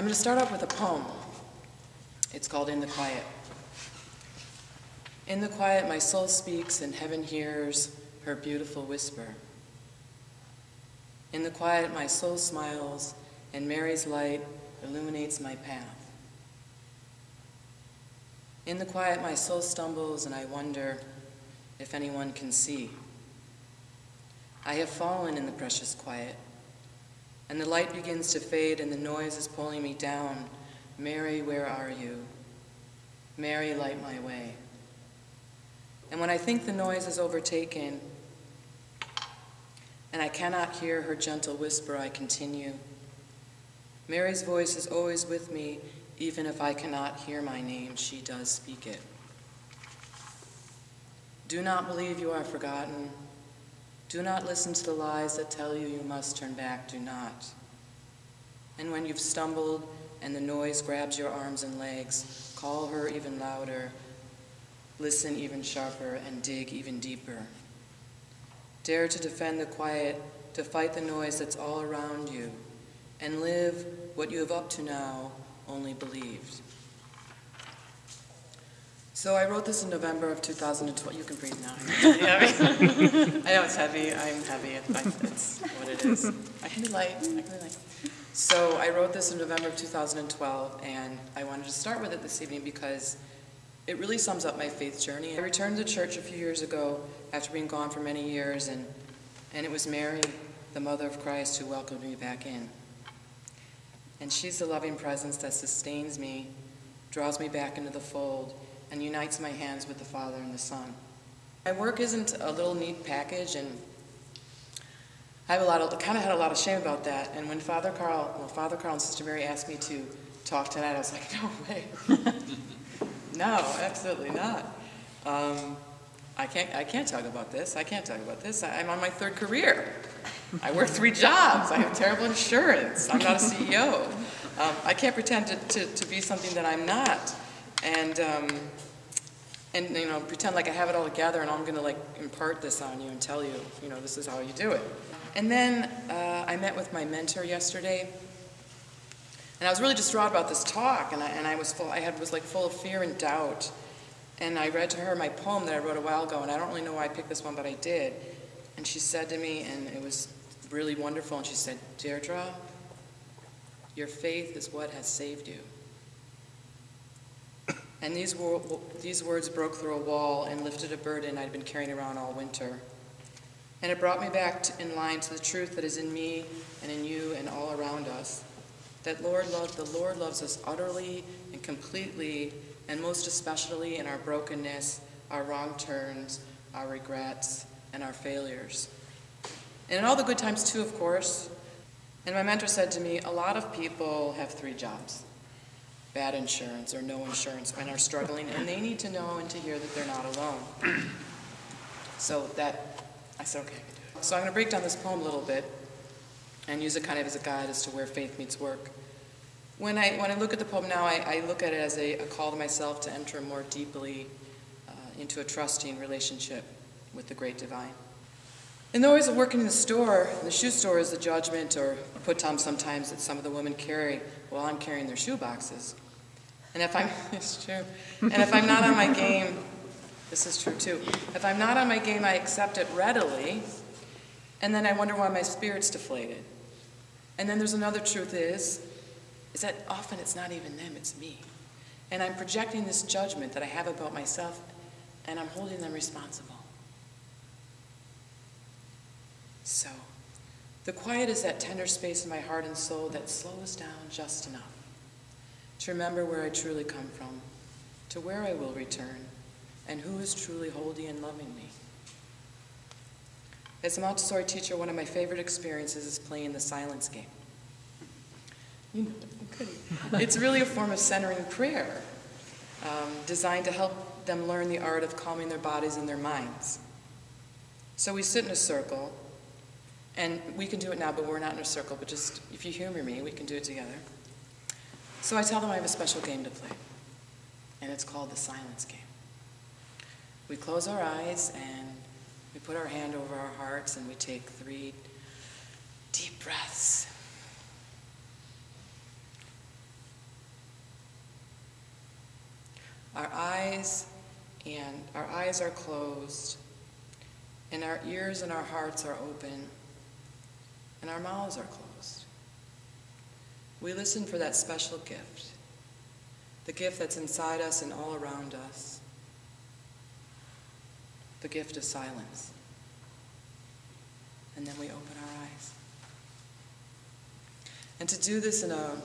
I'm going to start off with a poem. It's called In the Quiet. In the quiet, my soul speaks, and heaven hears her beautiful whisper. In the quiet, my soul smiles, and Mary's light illuminates my path. In the quiet, my soul stumbles, and I wonder if anyone can see. I have fallen in the precious quiet, and the light begins to fade, and the noise is pulling me down. Mary, where are you? Mary, light my way. And when I think the noise is overtaken, and I cannot hear her gentle whisper, I continue. Mary's voice is always with me, even if I cannot hear my name, she does speak it. Do not believe you are forgotten. Do not listen to the lies that tell you you must turn back. Do not. And when you've stumbled and the noise grabs your arms and legs, call her even louder, listen even sharper, and dig even deeper. Dare to defend the quiet, to fight the noise that's all around you, and live what you have up to now only believed. So I wrote this in November of 2012. You can breathe now. I know it's heavy. I'm heavy. It's what it is. I can be light. I can be light. So I wrote this in November of 2012, and I wanted to start with it this evening because it really sums up my faith journey. I returned to church a few years ago after being gone for many years, and, and it was Mary, the mother of Christ, who welcomed me back in. And she's the loving presence that sustains me, draws me back into the fold, and unites my hands with the Father and the Son. My work isn't a little neat package, and I have a lot of, kind of had a lot of shame about that. And when Father Carl, well, Father Carl and Sister Mary asked me to talk tonight, I was like, no way. no, absolutely not. Um, I can't, I can't talk about this. I can't talk about this. I, I'm on my third career. I work three jobs. I have terrible insurance. I'm not a CEO. Um, I can't pretend to, to, to, be something that I'm not. And, um, and you know, pretend like I have it all together and I'm going to like impart this on you and tell you, you know, this is how you do it. And then uh, I met with my mentor yesterday. And I was really distraught about this talk, and I, and I was full, I had, was like full of fear and doubt. And I read to her my poem that I wrote a while ago, and I don't really know why I picked this one, but I did. And she said to me, and it was really wonderful, and she said, Deirdre, your faith is what has saved you. And these, were, these words broke through a wall and lifted a burden I'd been carrying around all winter. And it brought me back to, in line to the truth that is in me and in you and all around us. That Lord love, the Lord loves us utterly and completely, and most especially in our brokenness, our wrong turns, our regrets, and our failures. And in all the good times too, of course. And my mentor said to me, a lot of people have three jobs bad insurance or no insurance and are struggling, and they need to know and to hear that they're not alone. So that, I said, okay, I. So I'm going to break down this poem a little bit and use it kind of as a guide as to where faith meets work. When I, when I look at the poem now, I, I look at it as a, a, call to myself to enter more deeply uh, into a trusting relationship with the great divine. In the ways of working in the store, the shoe store is the judgment or put on sometimes that some of the women carry while I'm carrying their shoe boxes. And if I'm, it's true, and if I'm not on my game, this is true too. If I'm not on my game, I accept it readily, and then I wonder why my spirit's deflated. And then there's another truth is, is that often it's not even them, it's me. And I'm projecting this judgment that I have about myself, and I'm holding them responsible. So, the quiet is that tender space in my heart and soul that slows down just enough to remember where I truly come from, to where I will return, and who is truly holding and loving me. As a Montessori teacher, one of my favorite experiences is playing the silence game. You know, it's really a form of centering prayer, um, designed to help them learn the art of calming their bodies and their minds. So we sit in a circle, and we can do it now, but we're not in a circle, but just if you humor me, we can do it together. So I tell them I have a special game to play, and it's called the silence game. We close our eyes and we put our hand over our hearts and we take three deep breaths. Our eyes and our eyes are closed and our ears and our hearts are open and our mouths are closed. We listen for that special gift, the gift that's inside us and all around us, the gift of silence. And then we open our eyes. And to do this in a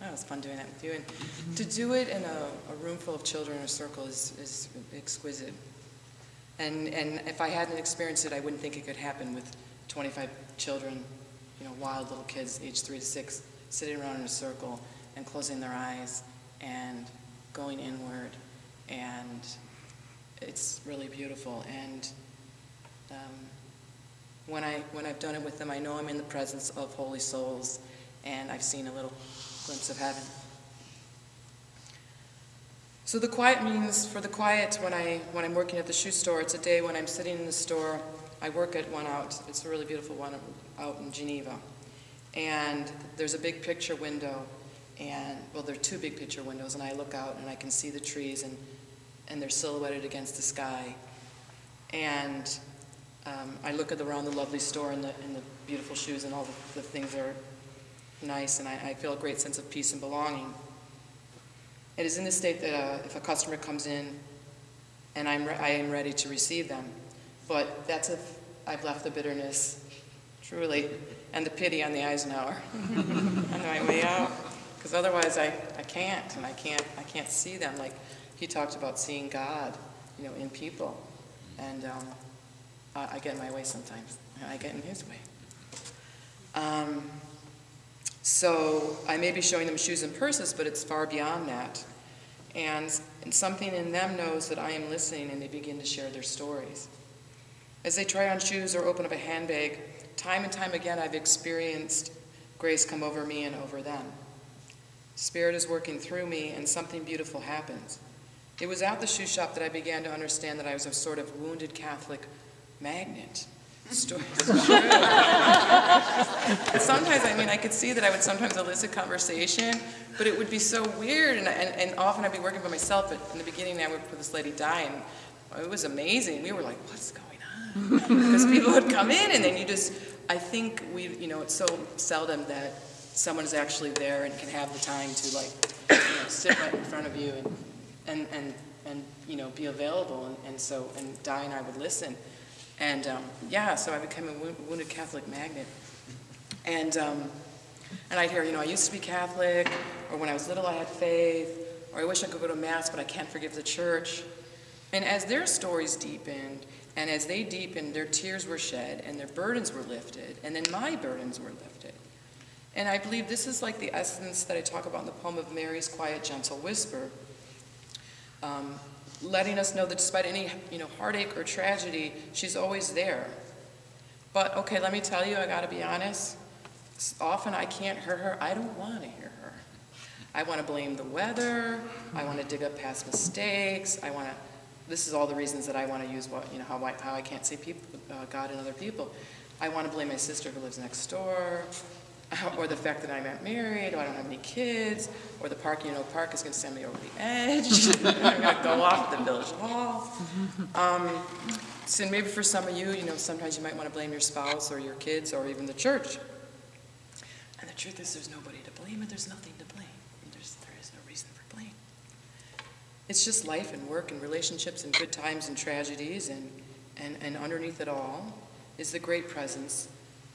Oh, it's fun doing that with you. And to do it in a, a room full of children in a circle is, is exquisite. And, and if I hadn't experienced it, I wouldn't think it could happen with 25 children, you know, wild little kids, age three to six, sitting around in a circle and closing their eyes and going inward. And it's really beautiful. And um, when, I, when I've done it with them, I know I'm in the presence of holy souls, and I've seen a little glimpse of heaven. So the quiet means, for the quiet, when, I, when I'm working at the shoe store, it's a day when I'm sitting in the store. I work at one out, it's a really beautiful one out in Geneva. And there's a big picture window, and, well, there are two big picture windows, and I look out and I can see the trees, and, and they're silhouetted against the sky. And um, I look at around the lovely store and the, and the beautiful shoes and all the, the things are nice, and I, I, feel a great sense of peace and belonging. It is in this state that uh, if a customer comes in and I'm I am ready to receive them, but that's if I've left the bitterness, truly, and the pity on the Eisenhower on my way out, because otherwise I, I can't, and I can't, I can't see them. Like he talked about seeing God, you know, in people, and um, I, I, get in my way sometimes. I get in his way. Um, so I may be showing them shoes and purses, but it's far beyond that. And, and something in them knows that I am listening and they begin to share their stories. As they try on shoes or open up a handbag, time and time again I've experienced grace come over me and over them. Spirit is working through me and something beautiful happens. It was at the shoe shop that I began to understand that I was a sort of wounded Catholic magnet stories. sometimes, I mean, I could see that I would sometimes elicit conversation, but it would be so weird, and, and, and often I'd be working by myself, but in the beginning I worked with this lady Di, and it was amazing. We were like, what's going? Because people would come in, and then you just, I think we, you know, it's so seldom that someone is actually there and can have the time to like, you know, sit right in front of you and, and, and, and you know, be available, and, and so, and Di and I would listen. And um, yeah, so I became a wounded Catholic magnet. And, um, and I'd hear, you know, I used to be Catholic, or when I was little I had faith, or I wish I could go to Mass, but I can't forgive the church. And as their stories deepened, and as they deepened, their tears were shed, and their burdens were lifted, and then my burdens were lifted. And I believe this is like the essence that I talk about in the poem of Mary's Quiet, Gentle Whisper. Um, letting us know that despite any you know heartache or tragedy, she's always there. But okay, let me tell you, I got to be honest. Often I can't hear her. I don't want to hear her. I want to blame the weather. I want to dig up past mistakes. I want to. This is all the reasons that I want to use what you know how I, how I can't see people, uh, God and other people. I want to blame my sister who lives next door or the fact that I'm not married, or I don't have any kids, or the parking in Oak Park is going to send me over the edge. I'm going to go off the village hall. Um, so maybe for some of you, you know, sometimes you might want to blame your spouse or your kids or even the church. And the truth is, there's nobody to blame, and there's nothing to blame. There's, there is no reason for blame. It's just life and work and relationships and good times and tragedies, and, and, and underneath it all is the great presence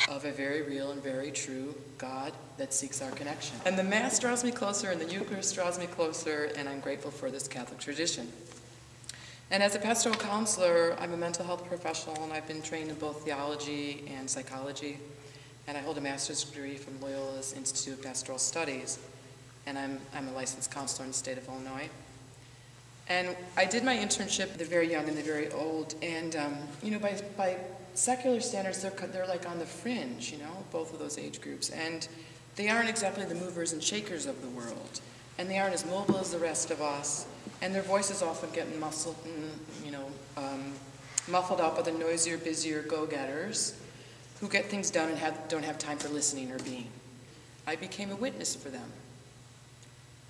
of a very real and very true God that seeks our connection. And the Mass draws me closer, and the Eucharist draws me closer, and I'm grateful for this Catholic tradition. And as a pastoral counselor, I'm a mental health professional, and I've been trained in both theology and psychology. And I hold a master's degree from Loyola's Institute of Pastoral Studies, and I'm, I'm a licensed counselor in the state of Illinois. And I did my internship, the very young and the very old, and um, you know, by, by secular standards, they're, they're like on the fringe, you know, both of those age groups. And they aren't exactly the movers and shakers of the world. And they aren't as mobile as the rest of us. And their voices often get muscled, you know, um, muffled up by the noisier, busier go-getters who get things done and have, don't have time for listening or being. I became a witness for them.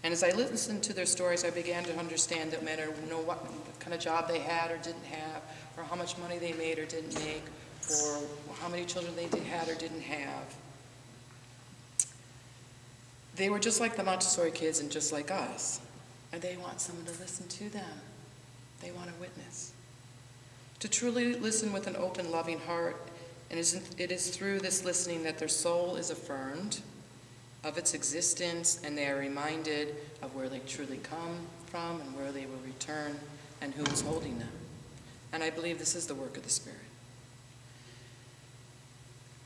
And as I listened to their stories, I began to understand that matter know what kind of job they had or didn't have, or how much money they made or didn't make, or how many children they had or didn't have. They were just like the Montessori kids and just like us. And they want someone to listen to them. They want a witness. To truly listen with an open, loving heart, and it is through this listening that their soul is affirmed of its existence, and they are reminded of where they truly come from and where they will return and who is holding them. And I believe this is the work of the Spirit.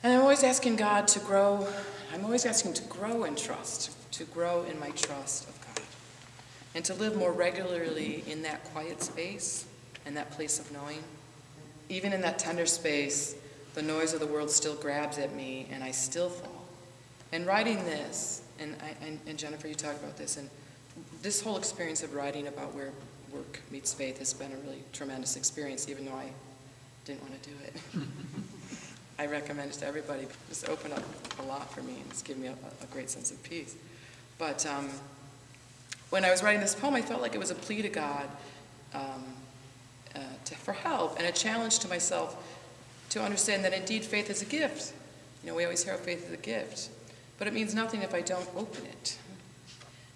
And I'm always asking God to grow, I'm always asking to grow in trust, to grow in my trust of God, and to live more regularly in that quiet space and that place of knowing. Even in that tender space, the noise of the world still grabs at me and I still fall. And writing this, and, I, and, and Jennifer, you talked about this, and this whole experience of writing about where work meets faith has been a really tremendous experience, even though I didn't want to do it. I recommend it to everybody. It's opened up a lot for me, and it's given me a, a great sense of peace. But um, when I was writing this poem, I felt like it was a plea to God um, uh, to, for help and a challenge to myself to understand that indeed faith is a gift. You know, we always hear faith as a gift, but it means nothing if I don't open it.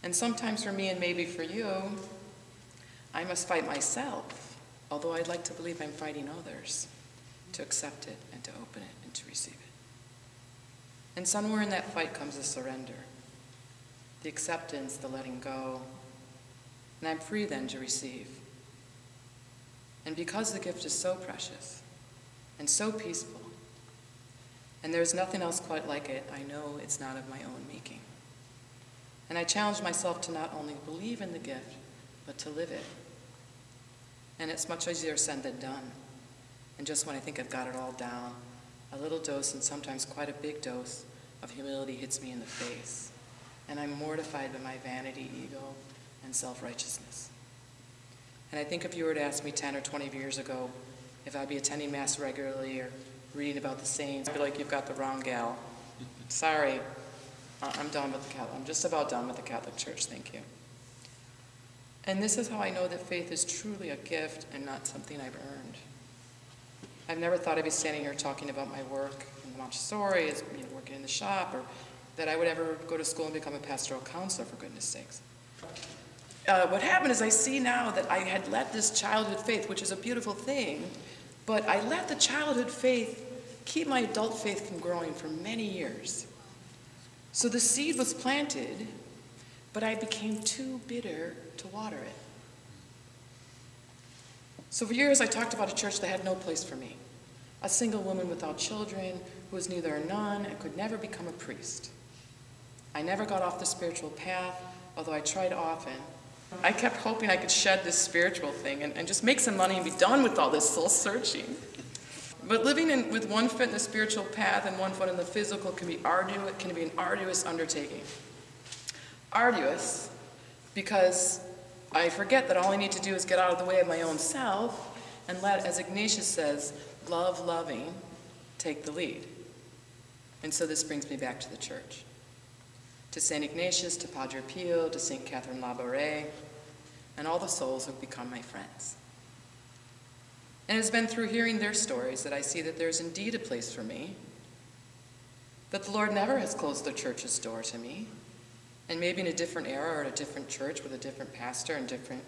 And sometimes for me, and maybe for you, I must fight myself, although I'd like to believe I'm fighting others to accept it and to open it and to receive it. And somewhere in that fight comes the surrender, the acceptance, the letting go, and I'm free then to receive. And because the gift is so precious and so peaceful, and there's nothing else quite like it, I know it's not of my own making. And I challenge myself to not only believe in the gift, but to live it. And it's much easier said than done. And just when I think I've got it all down, a little dose, and sometimes quite a big dose, of humility hits me in the face. And I'm mortified by my vanity, ego, and self righteousness. And I think if you were to ask me 10 or 20 years ago if I'd be attending Mass regularly or reading about the saints, I'd be like, you've got the wrong gal. Sorry, I'm done with the Catholic. I'm just about done with the Catholic Church, thank you. And this is how I know that faith is truly a gift and not something I've earned. I've never thought I'd be standing here talking about my work in Montessori, as you know, working in the shop, or that I would ever go to school and become a pastoral counselor, for goodness sakes. Uh, what happened is I see now that I had let this childhood faith, which is a beautiful thing, but I let the childhood faith keep my adult faith from growing for many years. So the seed was planted, but I became too bitter to water it. So for years I talked about a church that had no place for me. A single woman without children who was neither a nun and could never become a priest. I never got off the spiritual path, although I tried often. I kept hoping I could shed this spiritual thing and, and just make some money and be done with all this soul searching. But living in, with one foot in the spiritual path and one foot in the physical can be arduous, can be an arduous undertaking. Arduous because I forget that all I need to do is get out of the way of my own self and let, as Ignatius says, love loving take the lead. And so this brings me back to the church. To St. Ignatius, to Padre Pio, to St. Catherine Labouré, and all the souls who have become my friends. And it has been through hearing their stories that I see that there's indeed a place for me, that the Lord never has closed the church's door to me, and maybe in a different era or at a different church with a different pastor and different,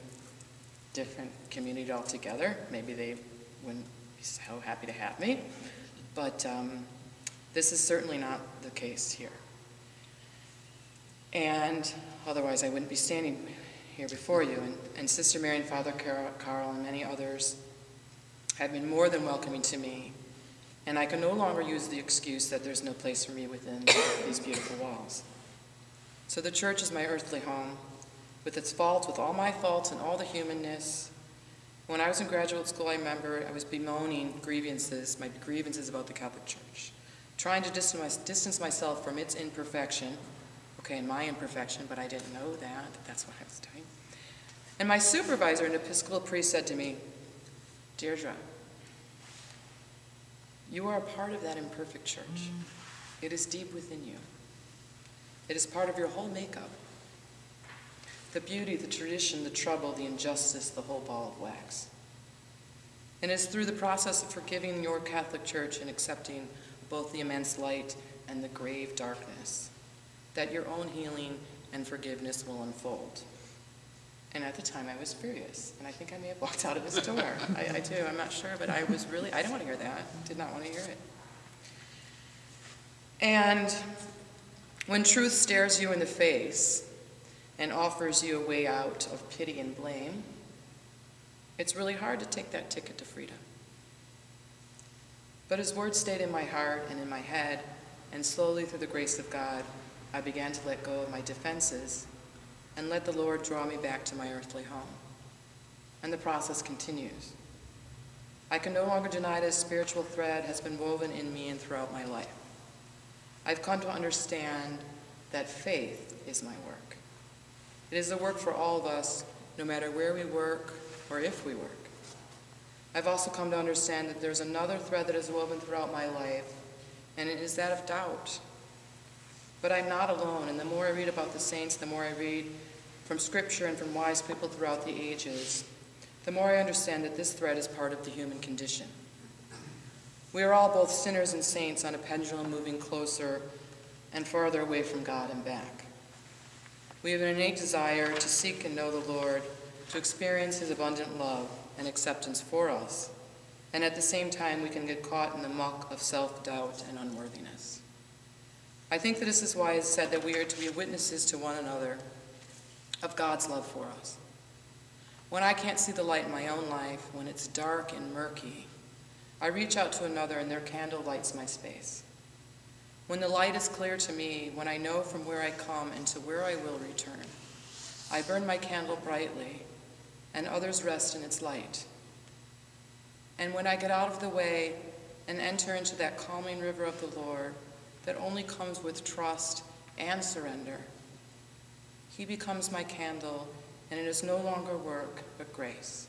different community altogether, maybe they wouldn't be so happy to have me. But um, this is certainly not the case here. And otherwise, I wouldn't be standing here before you. And, and Sister Mary and Father Carl and many others have been more than welcoming to me. And I can no longer use the excuse that there's no place for me within these beautiful walls. So the church is my earthly home, with its faults, with all my faults and all the humanness. When I was in graduate school, I remember I was bemoaning grievances, my grievances about the Catholic Church, trying to distance myself from its imperfection, okay, and my imperfection, but I didn't know that, that that's what I was doing. And my supervisor, an Episcopal priest, said to me, Deirdre, you are a part of that imperfect church. Mm. It is deep within you. It is part of your whole makeup. the beauty, the tradition, the trouble, the injustice, the whole ball of wax. And it's through the process of forgiving your Catholic Church and accepting both the immense light and the grave darkness that your own healing and forgiveness will unfold. And at the time, I was furious, and I think I may have walked out of his door. I, I do, I'm not sure, but I was really, I didn't want to hear that, did not want to hear it. And when truth stares you in the face and offers you a way out of pity and blame, it's really hard to take that ticket to freedom. But his words stayed in my heart and in my head, and slowly through the grace of God, I began to let go of my defenses and let the Lord draw me back to my earthly home. And the process continues. I can no longer deny that a spiritual thread has been woven in me and throughout my life. I've come to understand that faith is my work. It is the work for all of us, no matter where we work or if we work. I've also come to understand that there's another thread that is woven throughout my life, and it is that of doubt. But I'm not alone, and the more I read about the saints, the more I read from Scripture and from wise people throughout the ages, the more I understand that this thread is part of the human condition. We are all both sinners and saints on a pendulum moving closer and farther away from God and back. We have an innate desire to seek and know the Lord, to experience his abundant love and acceptance for us, and at the same time we can get caught in the muck of self-doubt and unworthiness. I think that this is why it's said that we are to be witnesses to one another of God's love for us. When I can't see the light in my own life, when it's dark and murky, I reach out to another and their candle lights my space. When the light is clear to me, when I know from where I come and to where I will return, I burn my candle brightly and others rest in its light. And when I get out of the way and enter into that calming river of the Lord that only comes with trust and surrender, he becomes my candle and it is no longer work but grace.